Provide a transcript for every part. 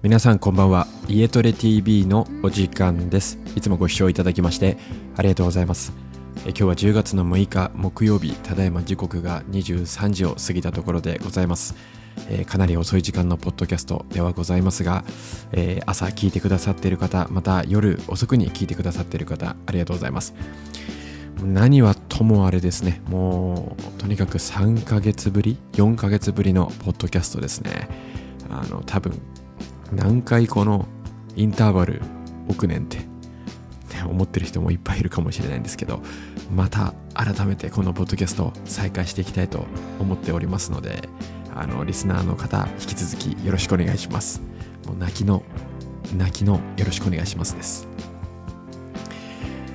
皆さんこんばんは。家トレ TV のお時間です。いつもご視聴いただきましてありがとうございます。え今日は10月の6日木曜日ただいま時刻が23時を過ぎたところでございます。えーかなり遅い時間のポッドキャストではございますが、えー朝聞いてくださっている方また夜遅くに聞いてくださっている方ありがとうございます。何はともあれですね。もうとにかく3ヶ月ぶり？4ヶ月ぶりのポッドキャストですね。あの多分何回このインターバル置くねんって、ね思ってる人もいっぱいいるかもしれないんですけどまた改めてこのポッドキャスト再開していきたいと思っておりますのであのリスナーの方引き続きよろしくお願いします。もう泣きの泣きのよろしくお願いしますです。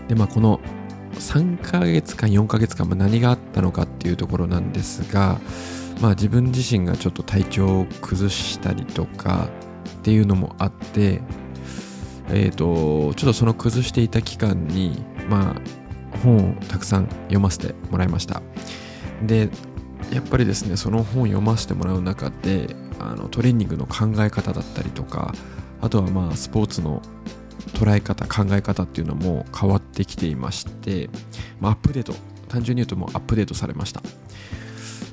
でまあこの3ヶ月間4ヶ月間、まあ、何があったのかっていうところなんですがまあ自分自身がちょっと体調を崩したりとかっていうのもあってえっ、とちょっとその崩していた期間にまあ本をたくさん読ませてもらいました。でやっぱりですねその本を読ませてもらう中であのトレーニングの考え方だったりとかあとはまあスポーツの捉え方考え方っていうのも変わってきていまして、まあ、アップデート単純に言うともうアップデートされました。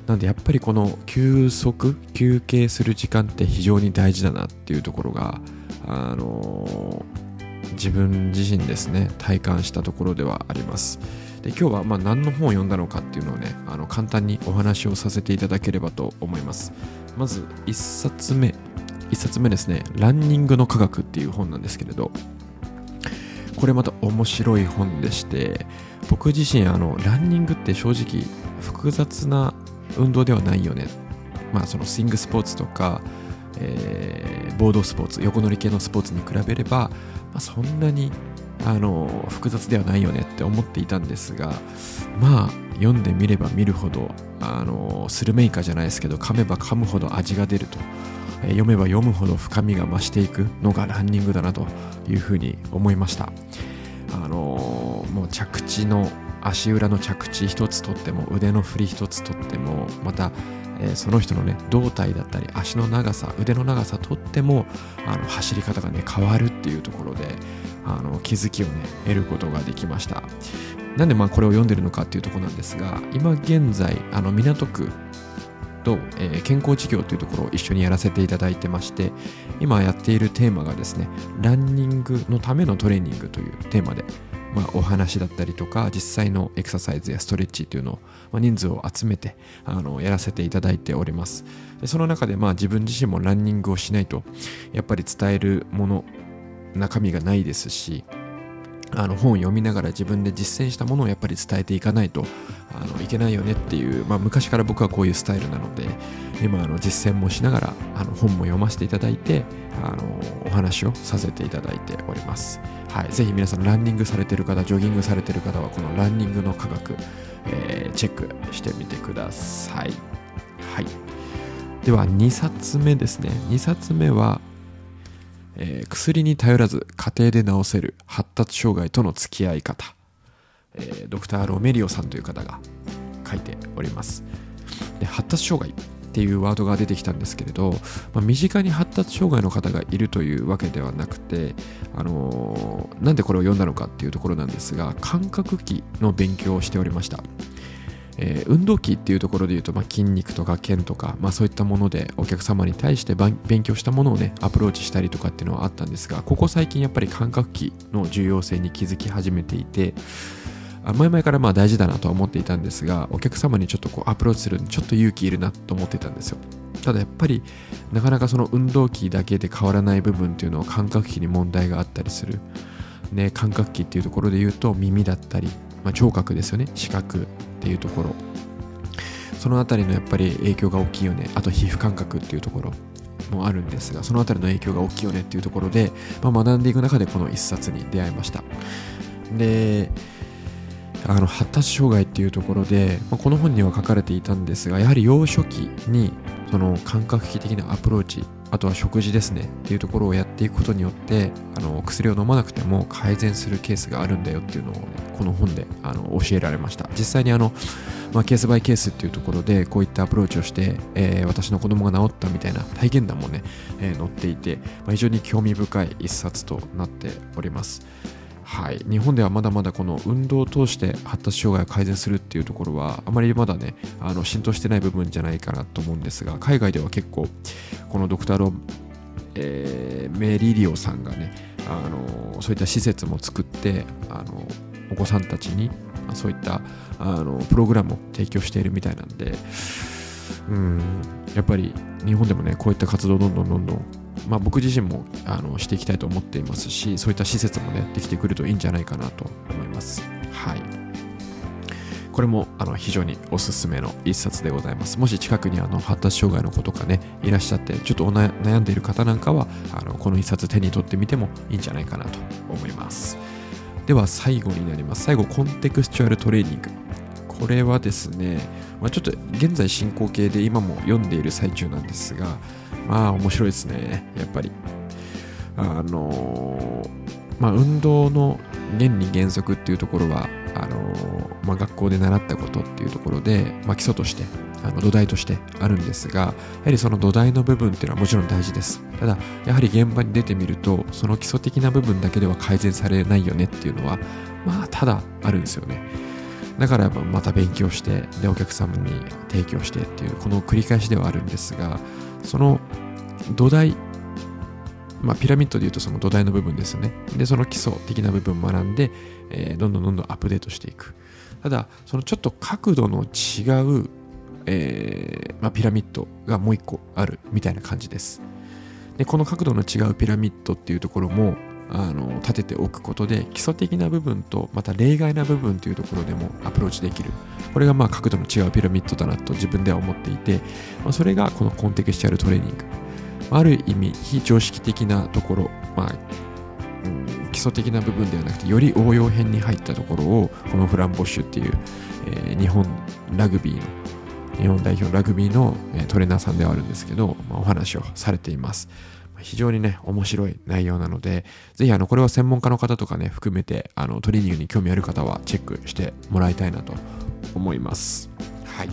なんでやっぱりこの休息休憩する時間って非常に大事だなっていうところがあの自分自身ですね体感したところではあります。で今日はまあ何の本を読んだのかっていうのをねあの簡単にお話をさせていただければと思います。まず1冊目。1冊目ですね「ランニングの科学」っていう本なんですけれどこれまた面白い本でして僕自身あのランニングって正直複雑な運動ではないよね。まあそのスイングスポーツとか、えーボードスポーツ横乗り系のスポーツに比べれば、まあ、そんなにあの複雑ではないよねって思っていたんですがまあ読んでみれば見るほどあのスルメイカじゃないですけど噛めば噛むほど味が出るとえ読めば読むほど深みが増していくのがランニングだなというふうに思いました。あのーもう着地の足裏の着地一つとっても腕の振り一つとってもまた、えーその人のね胴体だったり足の長さ腕の長さとってもあの走り方がね変わるっていうところであの気づきをね得ることができました。なんでまあこれを読んでるのかっていうとこなんですが今現在あの港区と、えー健康事業というところを一緒にやらせていただいてまして今やっているテーマがですねランニングのためのトレーニングというテーマで、まあ、お話だったりとか実際のエクササイズやストレッチというのを、まあ、人数を集めてあのやらせていただいております。でその中でまあ自分自身もランニングをしないとやっぱり伝えるもの中身がないですしあの本を読みながら自分で実践したものをやっぱり伝えていかないとあのいけないよねっていう、まあ、昔から僕はこういうスタイルなので今あの実践もしながらあの本も読ませていただいてあのお話をさせていただいております、はい、ぜひ皆さんランニングされてる方ジョギングされてる方はこのランニングの科学、えーチェックしてみてください、はい、では2冊目ですね。2冊目はえー薬に頼らず家庭で治せる発達障害との付き合い方、えードクター・ロメリオさんという方が書いております。で発達障害。っていうワードが出てきたんですけれど、まあ、身近に発達障害の方がいるというわけではなくて、あのーなんでこれを読んだのかっていうところなんですが感覚器の勉強をしておりました。えー運動器っていうところで言うと、まあ、筋肉とか腱とか、まあ、そういったものでお客様に対して勉強したものをねアプローチしたりとかっていうのはあったんですがここ最近やっぱり感覚器の重要性に気づき始めていて前々からまあ大事だなとは思っていたんですがお客様にちょっとこうアプローチするのにちょっと勇気いるなと思っていたんですよ。ただやっぱりなかなかその運動器だけで変わらない部分っていうのは感覚器に問題があったりする。ね、感覚器っていうところで言うと耳だったり、まあ、聴覚ですよね。視覚っていうところ。そのあたりのやっぱり影響が大きいよね。あと皮膚感覚っていうところ。もあるんですがそのあたりの影響が大きいよねっていうところで、まあ、学んでいく中でこの一冊に出会いました。であの発達障害っていうところで、まあ、この本には書かれていたんですがやはり幼少期にその感覚器的なアプローチあとは食事ですねっていうところをやっていくことによってあの薬を飲まなくても改善するケースがあるんだよっていうのを、ね、この本であの教えられました。実際にあの、まあ、ケースバイケースっていうところでこういったアプローチをして、えー、私の子供が治ったみたいな体験談もね、えー、載っていて、まあ、非常に興味深い一冊となっております。はい、日本ではまだまだこの運動を通して発達障害を改善するっていうところはあまりまだねあの浸透してない部分じゃないかなと思うんですが海外では結構このドクターロ、えー、メリリオさんがねあのそういった施設も作ってあのお子さんたちにそういったあのプログラムを提供しているみたいなんでうんやっぱり日本でもねこういった活動をどんどんどんどんまあ、僕自身もあのしていきたいと思っていますしそういった施設もねできてくるといいんじゃないかなと思います。はい。これもあの非常におすすめの一冊でございます。もし近くにあの発達障害の子とかねいらっしゃってちょっと悩んでいる方なんかはあのこの一冊手に取ってみてもいいんじゃないかなと思います。では最後になります。最後コンテクスチュアルトレーニング。これはですね、まあ、ちょっと現在進行形で今も読んでいる最中なんですがまあ面白いですねやっぱり。あのまあ運動の原理原則っていうところはあのまあ、学校で習ったことっていうところで、まあ、基礎としてあの土台としてあるんですがやはりその土台の部分っていうのはもちろん大事です。ただやはり現場に出てみるとその基礎的な部分だけでは改善されないよねっていうのはまあただあるんですよね。だからまた勉強してでお客様に提供してっていうこの繰り返しではあるんですがその土台、まあ、ピラミッドでいうとその土台の部分ですよね。で、その基礎的な部分を学んで、えー、どんどんどんどんアップデートしていく。ただ、そのちょっと角度の違う、えーまあ、ピラミッドがもう一個あるみたいな感じです。で、この角度の違うピラミッドっていうところも、あの立てておくことで基礎的な部分とまた例外な部分というところでもアプローチできるこれがまあ角度の違うピラミッドだなと自分では思っていて、まあ、それがこのコンテクスチャルトレーニングある意味非常識的なところ、まあうん、基礎的な部分ではなくてより応用編に入ったところをこのフランボッシュっていう、えー、日本ラグビーの日本代表ラグビーの、トレーナーさんではあるんですけど、まあ、お話をされています。非常にね、面白い内容なので、ぜひあの、これは専門家の方とかね、含めて、あの、トレーニングに興味ある方はチェックしてもらいたいなと思います。はい。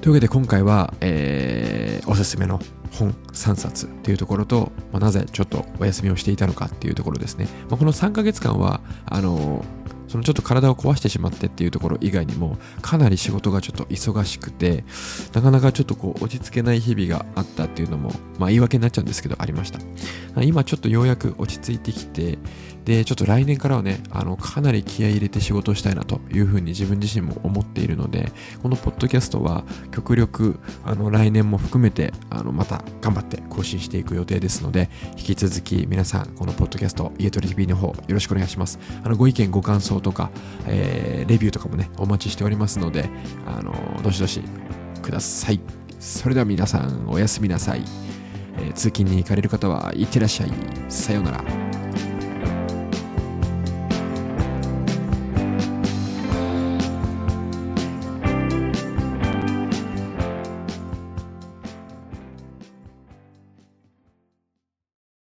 というわけで今回は、えー、おすすめの本3冊っていうところと、まあ、なぜちょっとお休みをしていたのかっていうところですね。まあ、この3ヶ月間は、あのそのちょっと体を壊してしまってっていうところ以外にもかなり仕事がちょっと忙しくてなかなかちょっとこう落ち着けない日々があったっていうのもまあ言い訳になっちゃうんですけどありました。今ちょっとようやく落ち着いてきてでちょっと来年からはねあのかなり気合い入れて仕事したいなというふうに自分自身も思っているのでこのポッドキャストは極力あの来年も含めてあのまた頑張って更新していく予定ですので引き続き皆さんこのポッドキャスト家トレ TV の方よろしくお願いします。あのご意見ご感想とか、えー、レビューとかもねお待ちしておりますのであのどしどしください。それでは皆さんおやすみなさい、えー、通勤に行かれる方はいってらっしゃい。さようなら。